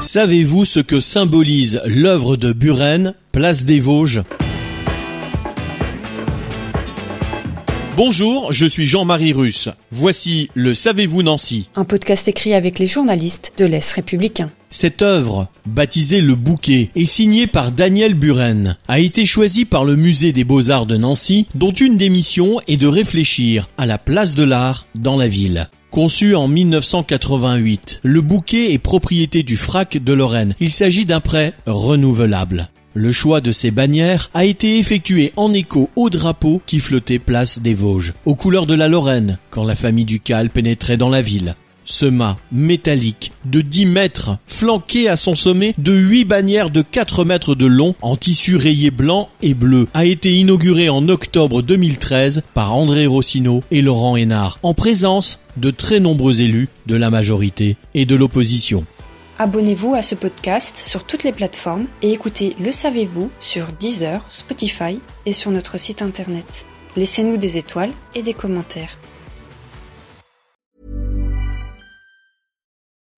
Savez-vous ce que symbolise l'œuvre de Buren, place des Vosges? Bonjour, je suis Jean-Marie Russe. Voici le Savez-vous Nancy Un podcast écrit avec les journalistes de l'Est républicain. Cette œuvre, baptisée Le Bouquet, et signée par Daniel Buren, a été choisie par le Musée des Beaux-Arts de Nancy, dont une des missions est de réfléchir à la place de l'art dans la ville. Conçu en 1988, le bouquet est propriété du FRAC de Lorraine. Il s'agit d'un prêt renouvelable. Le choix de ces bannières a été effectué en écho au drapeau qui flottait place des Vosges, aux couleurs de la Lorraine, quand la famille ducale pénétrait dans la ville. Ce mât métallique de 10 mètres, flanqué à son sommet de 8 bannières de 4 mètres de long en tissu rayé blanc et bleu, a été inauguré en octobre 2013 par André Rossino et Laurent Hénard, en présence de très nombreux élus de la majorité et de l'opposition. Abonnez-vous à ce podcast sur toutes les plateformes et écoutez Le Savez-vous sur Deezer, Spotify et sur notre site internet. Laissez-nous des étoiles et des commentaires.